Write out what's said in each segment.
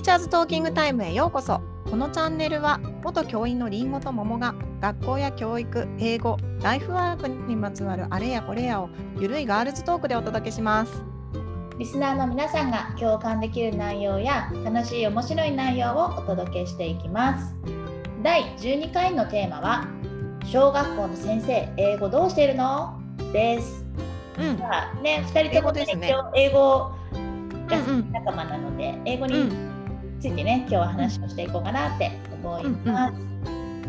ーチャーズトーキングタイムへようこそ。このチャンネルは元教員のりんごと桃が学校や教育、英語、ライフワークにまつわるあれやこれやをゆるいガールズトークでお届けします。リスナーの皆さんが共感できる内容や楽しい面白い内容をお届けしていきます。第12回のテーマは小学校の先生英語どうしているの？です。うん。まあね、2人とも、ね、英語ですね。英語がうんうん。仲間なので、英語にうんついてね、今日は話をしていこうかなって思います。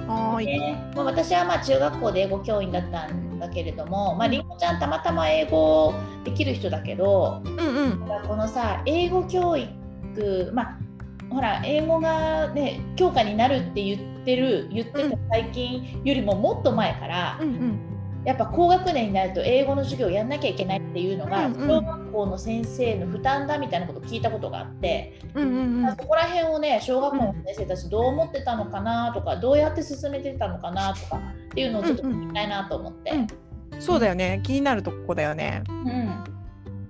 はーい。でまあ私はまあ中学校で英語教員だったんだけれども、まあ、りんごちゃんたまたま英語できる人だけど、うんうん。このさ英語教育まあほら英語がね強化になるって言ってる言ってた最近よりももっと前から、うんうん。やっぱ高学年になると英語の授業をやんなきゃいけないっていうのが、うん校の先生の負担だみたいなことを聞いたことがあって、うんうんうん。そこら辺をね小学校の先生たちどう思ってたのかなとかどうやって進めてたのかなとかっていうのをちょっと聞きたいなと思って。うん。そうだよね。気になるとこだよね。うん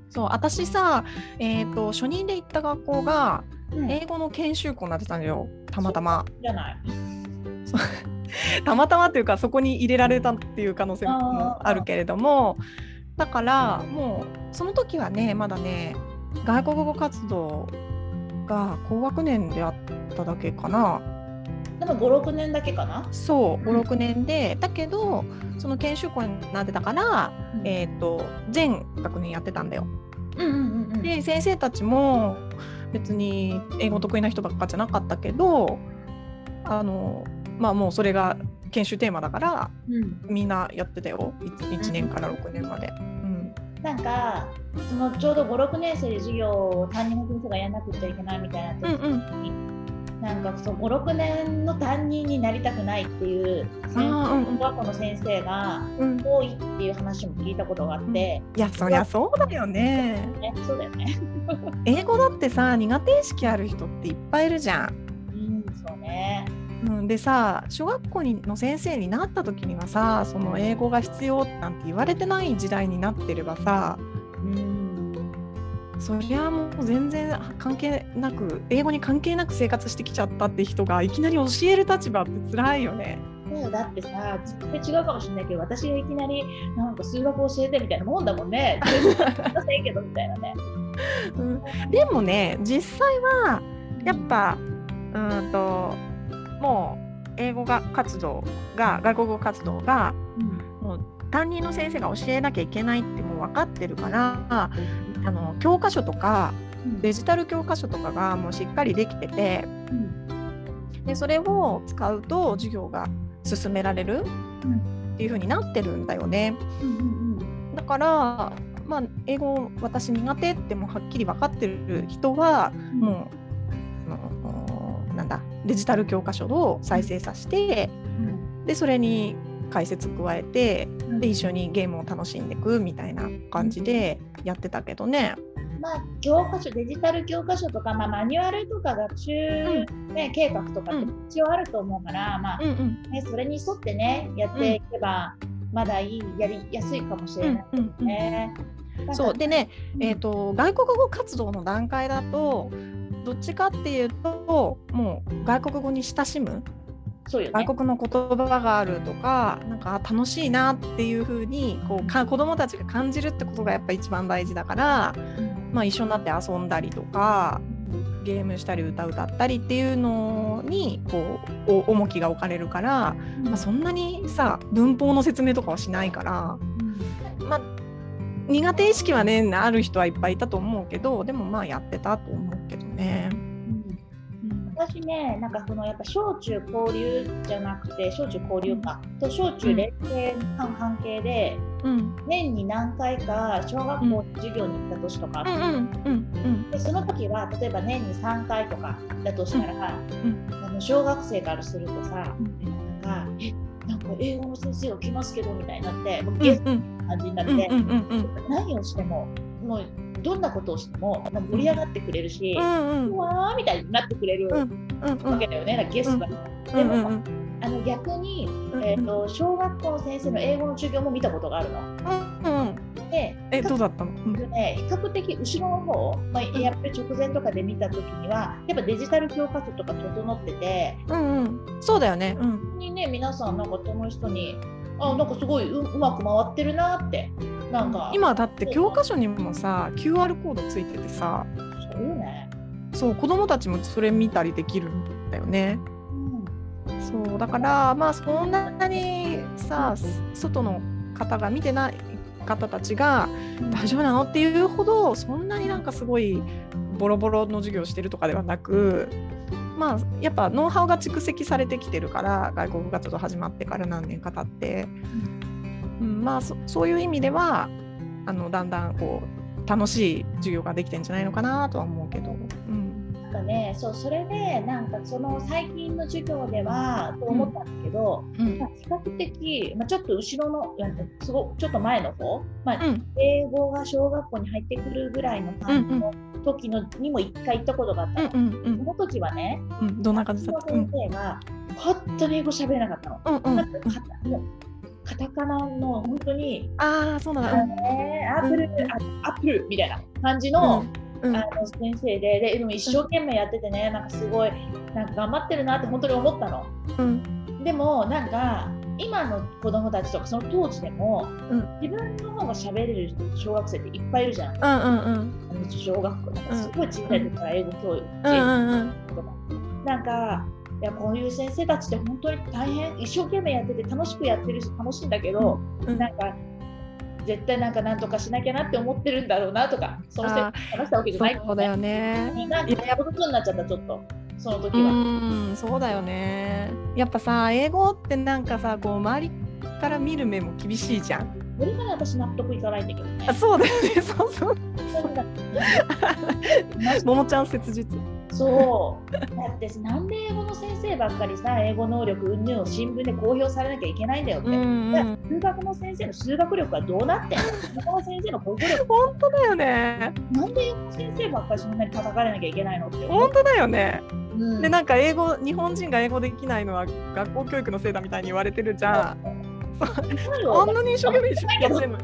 そう私さえっ、と初任で行った学校がうん。英語の研修校になってたんだよ。たまたま。じゃない。たまたまっていうかそこに入れられたっていう可能性もあるけれどもだからもうその時はねまだね外国語活動が高学年であっただけかなでも5、6年だけかな？そううん56年でだけどその研修校になってたから、えー、と全学年やってたんだよ。うんうんうんうん。で先生たちも別に英語得意な人ばっかじゃなかったけどあのまあもうそれが研修テーマだからうんみんなやってたよ 1, 年から6年まで。うんなんかそのちょうど5、6年生で授業を担任の先生がやらなくちゃいけないみたいな時うんに、なんかそう5、6年の担任になりたくないっていう小学校の先生がうん、多いっていう話も聞いたことがあって、いやそりゃそうだよね。ね、そうだよね。英語だってさ苦手意識ある人っていっぱいいるじゃん。うん、そうね。うん、でさ小学校にの先生になった時にはさその英語が必要なんて言われてない時代になってればさうん。そりゃもう全然関係なく英語に関係なく生活してきちゃったって人がいきなり教える立場って辛いよね。そうだってさ、違うかもしれないけど、私がいきなりなんか数学教えてみたいなもんだもんね。全然ませんけどみたいなね。うん、でもね実際はやっぱうんともう英語が活動が外国語活動がうん。もう担任の先生が教えなきゃいけないってもう分かってるからあの教科書とかデジタル教科書とかがもうしっかりできててうん。でそれを使うと授業が進められるっていう風になってるんだよね。うん。うんだから、まあ、英語私苦手ってもうはっきり分かってる人はうん。もうなんだデジタル教科書を再生させてうん。でそれに解説加えてうん。で一緒にゲームを楽しんでいくみたいな感じでやってたけどね。まあ、教科書、デジタル教科書とか、まあ、マニュアルとか学習、ね計画とかって一応あると思うから、まあうんうん。ね、それに沿ってね、やっていけば、まだいい、やりやすいかもしれない。うんうんうんね。そう。でね、うん。えー、と外国語活動の段階だとどっちかっていうともう外国語に親しむ？そうよね。外国の言葉があるとかなんかあ楽しいなっていう風にこうか子どもたちが感じるってことがやっぱ一番大事だから、まあ、一緒になって遊んだりとかゲームしたり歌歌ったりっていうのにこうお重きが置かれるから、まあ、そんなにさ文法の説明とかはしないから、まあ、苦手意識はねある人はいっぱいいたと思うけどでもまあやってたと思うけど。ね。私ね、なんかそのやっぱ小中交流じゃなくて、小中交流か、と小中連携の関係で、うん。年に何回か小学校の授業に行った年とかでその時は例えば年に3回とかだとしたら、あの小学生からするとさ、なんかえなんか英語の先生が来ますけどみたいになって、ゲストうんな感じになって、何をしてももうどんなことをしてもまあ盛り上がってくれるし、うんうわーみたいになってくれるわけだよね、ゲストが。うんうん。うんあの逆に、うんえー、と小学校の先生の英語の授業も見たことがあるの。うんうんでえどうだったの、うん。ね、比較的後ろの方、まあ、やっぱり直前とかで見た時にはやっぱデジタル教科書とか整ってて、うんうん、そうだよね、うん、本当にね皆さんなんか楽しそうにあなんかすごいううまく回ってるなってなんか今だって教科書にもさ QR コードついててさそうよね、そう子供たちもそれ見たりできるんだよね。うん、そうだからまあそんなにさ外の方が見てない方たちが大丈夫なのっていうほどそんなになんかすごいボロボロの授業をしてるとかではなくまあやっぱノウハウが蓄積されてきてるから外国活動始まってから何年か経って、うん、まあそそういう意味ではあのだんだんこう楽しい授業ができてんじゃないのかなとは思うけど。うん。なんかねそうそれでなんかその最近の授業ではと思ったんだけど、うん。まあ、比較的、まあ、ちょっと後ろのいやすごちょっと前の方、まあうん。英語が小学校に入ってくるぐらいの感じの時のにも一回行ったことがあったうんの。うん。その時はね、うん。うんどんな感じだった、うん。先生が本当に英語喋れなかったの。うんうんカタカナの本当に、ああそうなんだ。ねアップル、あアップルみたいな感じの,、うん。あの先生でででも一生懸命やっててね、なんかすごいなんか頑張ってるなって本当に思ったの。うん。でもなんか今の子供たちとかその当時でも、うん。自分の方が喋れる小学生っていっぱいいるじゃん。うんうんうん。小学校なん。かすごい小さい時から英語教育、うんうんうん。とか。なんかいやこういう先生たちって本当に大変一生懸命やってて楽しくやってるし楽しいんだけど、うんなんか絶対なんかなんとかしなきゃなって思ってるんだろうなとかその先あ生話したわけじゃないそうだよね。なんかいやことになっちゃったちょっとその時うは。んそうだよね。やっぱさ英語ってなんかさこう周りから見る目も厳しいじゃん。それがね私納得いかないんだけどねあ。そうだよね。そうそう。ももちゃん切実。そうだってなんで英語の先生ばっかりさ英語能力云々を新聞で公表されなきゃいけないんだよって、うんうん。数学の先生の数学力はどうなってんの？英語の先生の国語力本当だよね。なんで英語の先生ばっかりそんなに叩かれなきゃいけないのって本当だよね。うんでなんか英語日本人が英語できないのは学校教育のせいだみたいに言われてるじゃん。あ んなに一生懸命一生懸命。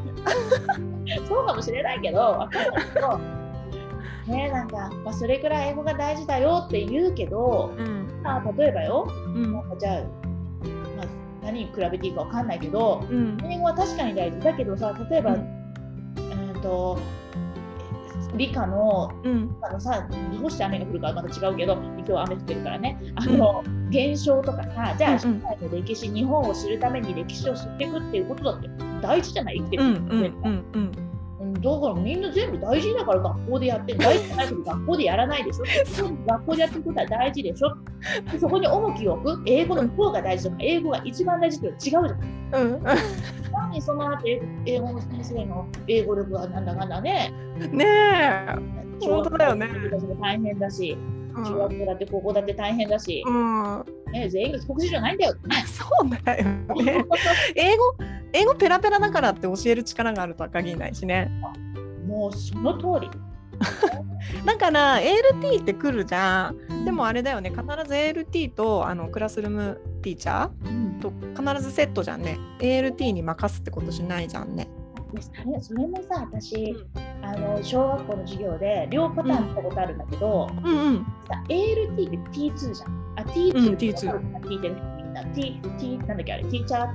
そうかもしれないけど、わかんないけど、ねなんか、まあ、それくらい英語が大事だよって言うけど、うん。まあ、例えばよ、うん。なんかじゃあ、まあ、何に比べていいかわかんないけど、うん。英語は確かに大事。だけどさ、例えば、ううんん、と理科のうん。あのさ、どうして雨が降るかはまた違うけど、今日は雨降ってるからね、あの、現象とかさ、じゃあ、社会の歴史、日本を知るために歴史を知っていくっていうことだって大事じゃない？生きてるうんうんうん。うんだからみんな全部大事だから学校でやって大事じゃないけど学校でやらないでしょ。学校でやってることは大事でしょ。でそこに重きを置く英語の方が大事とか英語が一番大事って違うじゃん。うん。何にその後英英語の先生の英語力がなんだかんだね。ねえ。本当だよね。大変だしうん。中学校だって高校だって大変だし、うん、ね、全員が帰国子女じゃないんだよ。そうだよね。英語英語ペラペラだからって教える力があるとは限らないしね。もうその通り。だから ALT って来るじゃん。でもあれだよね。必ず ALT とあのクラスルームティーチャーと必ずセットじゃんね。ALT に任すってことしないじゃんね。それそれもさ私、うん、あの小学校の授業で両パターン見たことあるんだけど、うん。うんうん、ALT って T2 じゃん。あ T2 って、うん、T2 だ T, T なんだっけあれティーチャー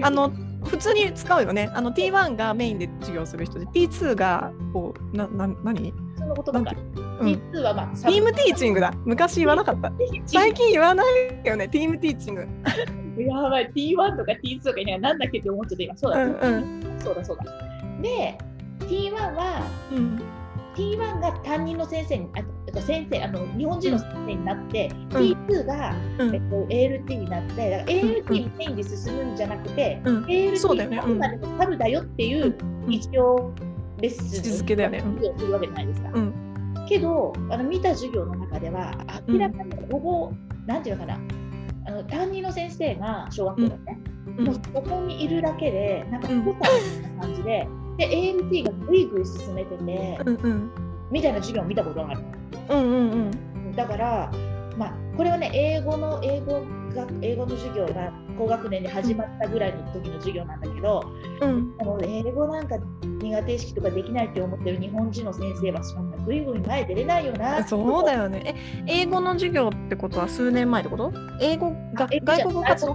2あの普通に使うよね。あの T1 がメインで授業する人で T2 がこうなな何？そのことだか。T2 はまあ、うん、ティームティーチングだ。昔言わなかった。最近言わないよねティームティーチング。やばい。T1 とか T2 とかにはなんだっけって思っちゃって今。そうだ、うんうん、そうだそうだ。で T1 は、うん。T1 が担任の先生に、あ先生、あの日本人の先生になって、うん。T2 が、うん。えっと、ALT になって、だから ALT メインで進むんじゃなくて、うん。ALT そうだよね。うん。あくまでもサブだよっていううん。一応レッスンをするわけじゃないですか。うん。けどあの見た授業の中では明らかにほぼ、なんていうのかなあの担任の先生が小学校だね、うん。もうそこにいるだけでなんかうん。ポタみたいな感じで、で ALT がぐいぐい進めてて、うんうん。みたいな授業を見たことがある。うんうんうん。だから、まあ、これはね、英語の英語が英語の授業が高学年で始まったぐらいの時の授業なんだけど、うん、あの英語なんか苦手意識とかできないって思ってる日本人の先生はそんなぐいぐい前出れないよな。そうだよね。え、英語の授業ってことは数年前ってこと？英語がえ外国語活動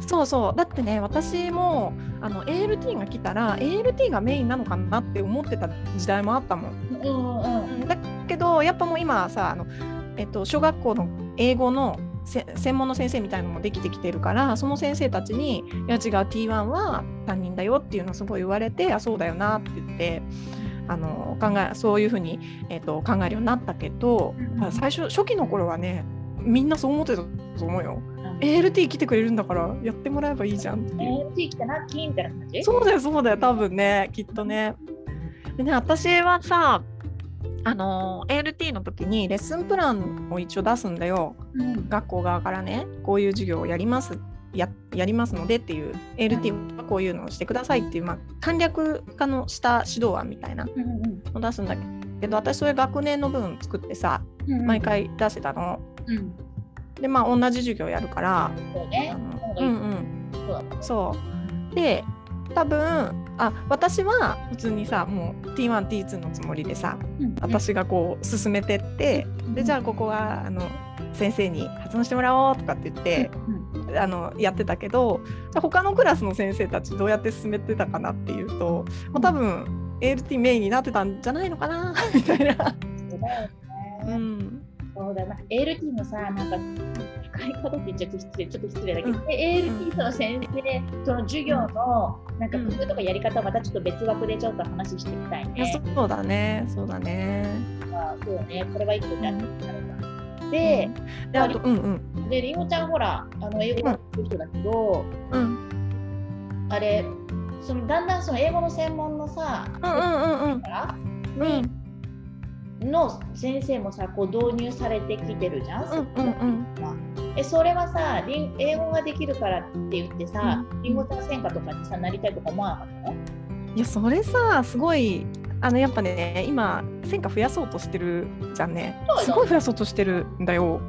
そうそう。だってね私もあの ALT が来たら ALT がメインなのかなって思ってた時代もあったもん。うんうんだけどやっぱもう今さあの、えっと、小学校の英語のせ専門の先生みたいなのもできてきてるからその先生たちに「いや違う T1 は担任だよ」っていうのをすごい言われて「あそうだよな」って言ってあの考えそういうふうに、えっと、考えるようになったけど、最初初期の頃はねみんなそう思ってたと思うよ。うん ALT 来てくれるんだからやってもらえばいいじゃんって。ALT 来たなキーみたいな感じ？そうだよそうだよ多分ねきっとね。でね私はさあの ALT の時にレッスンプランを一応出すんだようん学校側からねこういう授業をやりますややりますのでっていう ALT はこういうのをしてくださいっていう、まあ、簡略化のした指導案みたいなのを出すんだけど私それ学年の分作ってさうん毎回出してたの。うんでまあ同じ授業やるからそうで多分あ私は普通にさもう T1T2 のつもりでさうん。私がこう進めてってでじゃあここはあの先生に発音してもらおうとかって言ってうんあのやってたけどじゃあ他のクラスの先生たちどうやって進めてたかなっていうと、まあ、多分 ALT メインになってたんじゃないのかなみたいな。そうんそうだな。ALT のさなんか使い方って言っちゃって失礼ちょっと失礼だけど、うん。で ALT その先生その授業のなんか工夫とかやり方をまたちょっと別枠でちょっと話してみたいいやね。そうだね。そうだね。まあそうね。これは一個じゃあるか。で、であとうんうん。でりんごちゃんほらあの英語学ってる人だけど、うん。あれそのだんだんその英語の専門のさ、うんうんうんからうん。うんの先生もさこう導入されてきてるじゃん。うんうんうん。えそれはさ英語ができるからって言ってさ、りん。ごちゃん専科とかにさなりたいとか思わなかった？のいやそれさすごいあのやっぱね今戦果増やそうとしてるじゃんね。すごい増やそうとしてるんだよ。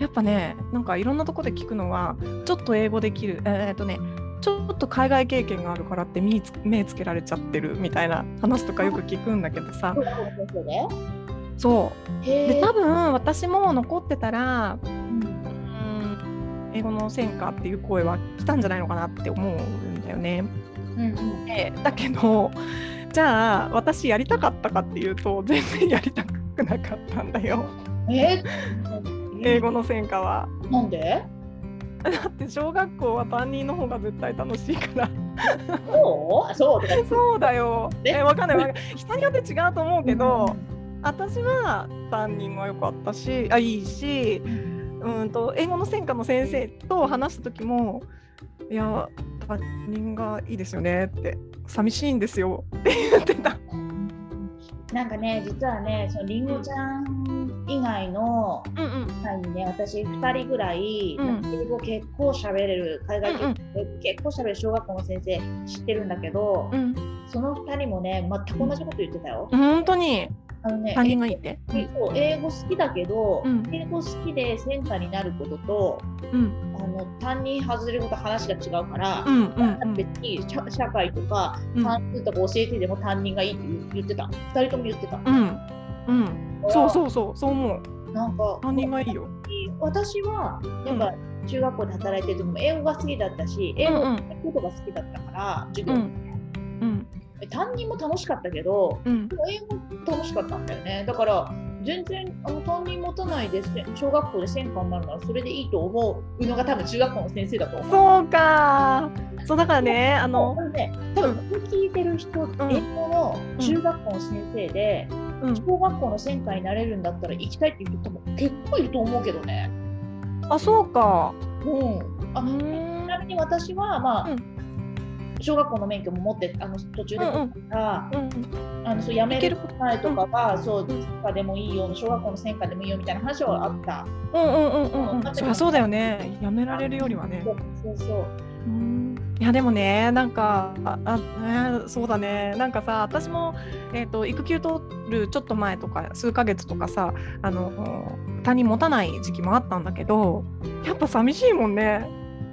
やっぱねなんかいろんなとこで聞くのはちょっと英語できるえーっとねちょっと海外経験があるからって目つ目つけられちゃってるみたいな話とかよく聞くんだけどさ。そうで多分私も残ってたらうん。うん英語の戦果っていう声は来たんじゃないのかなって思うんだよね。うんうん。でだけどじゃあ私やりたかったかっていうと全然やりたくなかったんだよ。え？英語の専科は。なんで？だって小学校は担任の方が絶対楽しいから。そう？そうそうだよ。ええわかんない。わかんない。人によって違うと思うけど、私は担任が良かったしあいいしうんと英語の専科の先生と話した時もいや担任がいいですよねって寂しいんですよって言ってた。なんかね実はねそのりんごちゃん以外のうんうん。会にね私2人ぐらい、うん。英語結構喋れる海外うん結構結構喋れる小学校の先生知ってるんだけど、うん。その2人もね全く同じこと言ってたよ。本当に？あのね担任がいて？英語好きだけど、うん。英語好きでセンターになることとうん。あの担任外れること話が違うから、うんうんうん。別に社社会とかうん。算数とか教えてでも担任がいいって言ってた。2人とも言ってた。うん。うんそうそうそうそう思う。なんか担任がいいよ。私はやっぱ中学校で働いてる時も英語が好きだったし英語のことが好きだったから授業、うん。うん。担任も楽しかったけどうん。英語楽しかったんだよね。だから全然あの担任持たないでせ小学校で専科になるならそれでいいと思うのが多分中学校の先生だと思う。そうか。そうだからねああののね、多分聞いてる人、ん。英語の中学校の先生で、うん小学校の専科になれるんだったら行きたいっていう人も結構いると思うけどね。あそうか。うん、あうちん。なみに私は、まあう小学校の免許も持ってあの途中でうんうん取ったから、うん。あのそう辞める前とかは、そううん専科でもいいよ小学校の専科でもいいよみたいな話はあった。うんうんうんうんうん。そうだよね。やめられるよりはね。そうそうう。んいやでもねなんかあそうだね。なんかさ私も、えー、と育休取るちょっと前とか数ヶ月とかさあの担任持たない時期もあったんだけどやっぱ寂しいもんね、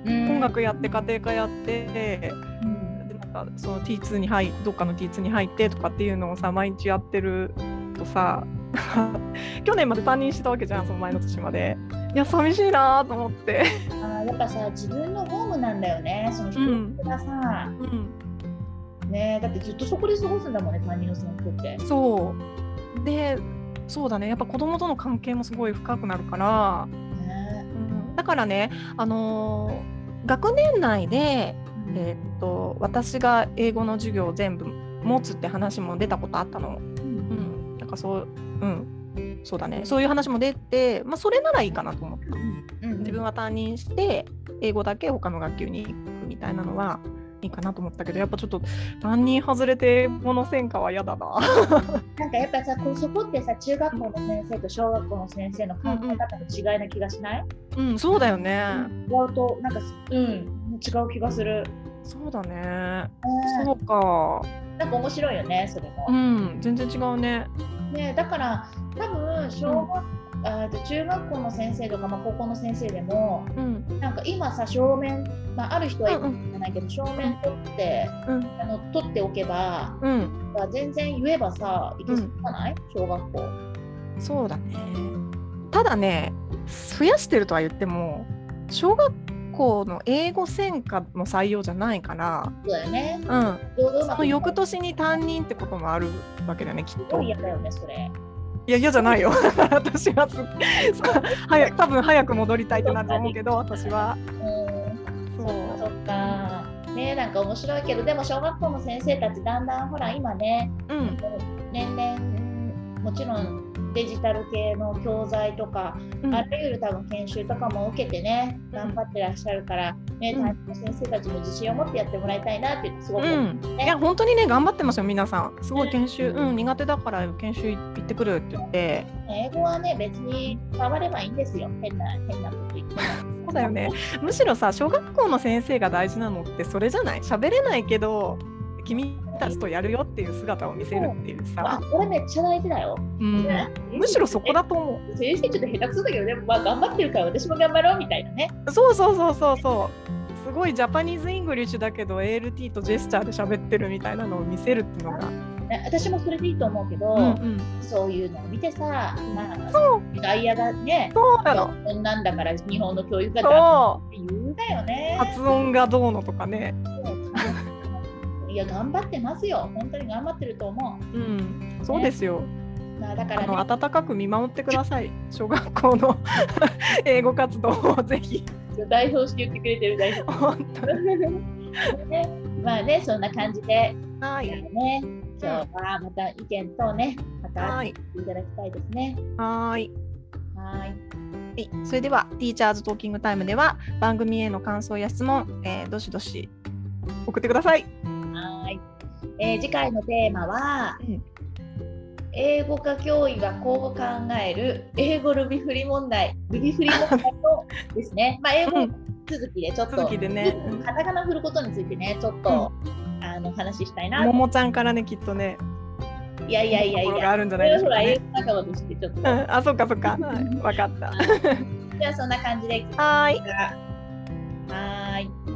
うん。音楽やって家庭科やってうん。でなんかその T2 に入どっかの T2 に入ってとかっていうのをさ毎日やってるとさ 去年まで担任してたわけじゃんその前の年までいや寂しいなと思って。あーやっぱさ自分のホームなんだよね。その人がさ、うん。ねだってずっとそこで過ごすんだもんね担任の先生って。そう。でそうだね。やっぱ子供との関係もすごい深くなるから、ね。うん。だからねあのー学年内でえーっと私が英語の授業を全部持つって話も出たことあったの。うん、なんかそう、うん、そうだね。そういう話も出て、まあそれならいいかなと思った。うん自分は担任して英語だけ他の学級に行くみたいなのはいいかなと思ったけど、やっぱちょっと担任外れて英語の専科は嫌だな。なんかやっぱさこうそこってさ中学校の先生と小学校の先生の考え方の違いな気がしない、うん、そうだよね。違うとなんかうん違う気がする。そうだね。ねそうか。なんか面白いよねそれも。うん、全然違うね。ねだから多分小学、あー中学校の先生とか、まあ、高校の先生でもうん、なんか今さ正面、まあ、ある人はいるうんかもしれないけど、正面取ってうん、あの取っておけばうん、全然言えばさいけそうじゃない、小学校。そうだね。ただね、増やしてるとは言っても、小学校の英語専科の採用じゃないから、そうだよね。うん、その翌年に担任ってこともあるわけだよね、きっと。嫌だよね、それ。や、嫌じゃないよ。私はす早く多分早く戻りたいってなると思うけど、私は。うん、そそっかそっか。ねなんか面白いけど、でも小学校の先生たち、だんだんほら、今ね、う。うん、年々、もちろんデジタル系の教材とか、うん。あらゆる多分研修とかも受けてね、頑張ってらっしゃるから、ね、うん。担任の先生たちも自信を持ってやってもらいたいなってすごく思う、うん、いや本当にね頑張ってますよ皆さん。すごい研修うん。苦手だから研修行ってくるって言って。英語はね、別に変わればいいんですよ。変な、変なこと言っても。そうだよね。むしろさ小学校の先生が大事なのってそれじゃない？喋れないけど君たちとやるよっていう姿を見せるっていうあさ、、これめっちゃ大事だよ。うん、むしろそこだと思う先生ちょっと下手くそだけどね、まあ頑張ってるから私も頑張ろうみたいなね。うそうそうそうそうそう。すごいジャパニーズ・イングリッシュだけど ALT とジェスチャーで喋ってるみたいなのを見せるっていうのが、ね私もそれでいいと思うけど、うんうん、そういうのを見てさ、まあ、そう。外野がね、そうなの。こんなんだから日本の教育がダメって言うだよね。う。発音がどうのとかねいや、頑張ってますよ。本当に頑張ってると思うんそうですよ、う。まあ、だかあのらね、温かく見守ってください。小学校の 英語活動をぜひ。代表して言ってくれてる代表。本当に。ね、まあね、そんな感じで、はい。ね、今日はまた意見等ね、またはい。いただきたいですね。はい。はい。はいそれでは、ティーチャーズトーキングタイムでは、番組への感想や質問、えーどしどし送ってください、えー次回のテーマは、うん英語科教員が今後考える英語ルビ振り問題、ルビ振り問題と ですね、まあ、英語うん続きでちょっと、続きでねうんカタカナ振ることについてね、ちょっと、あの話したいな。ももちゃんからね、きっとね、いやいやいやいや、あるんじゃそないでしょうかね英。語仲間としてちょっと、うん、あ、そっかそっか。はいわかった。じゃあそんな感じで、はーい。はーい。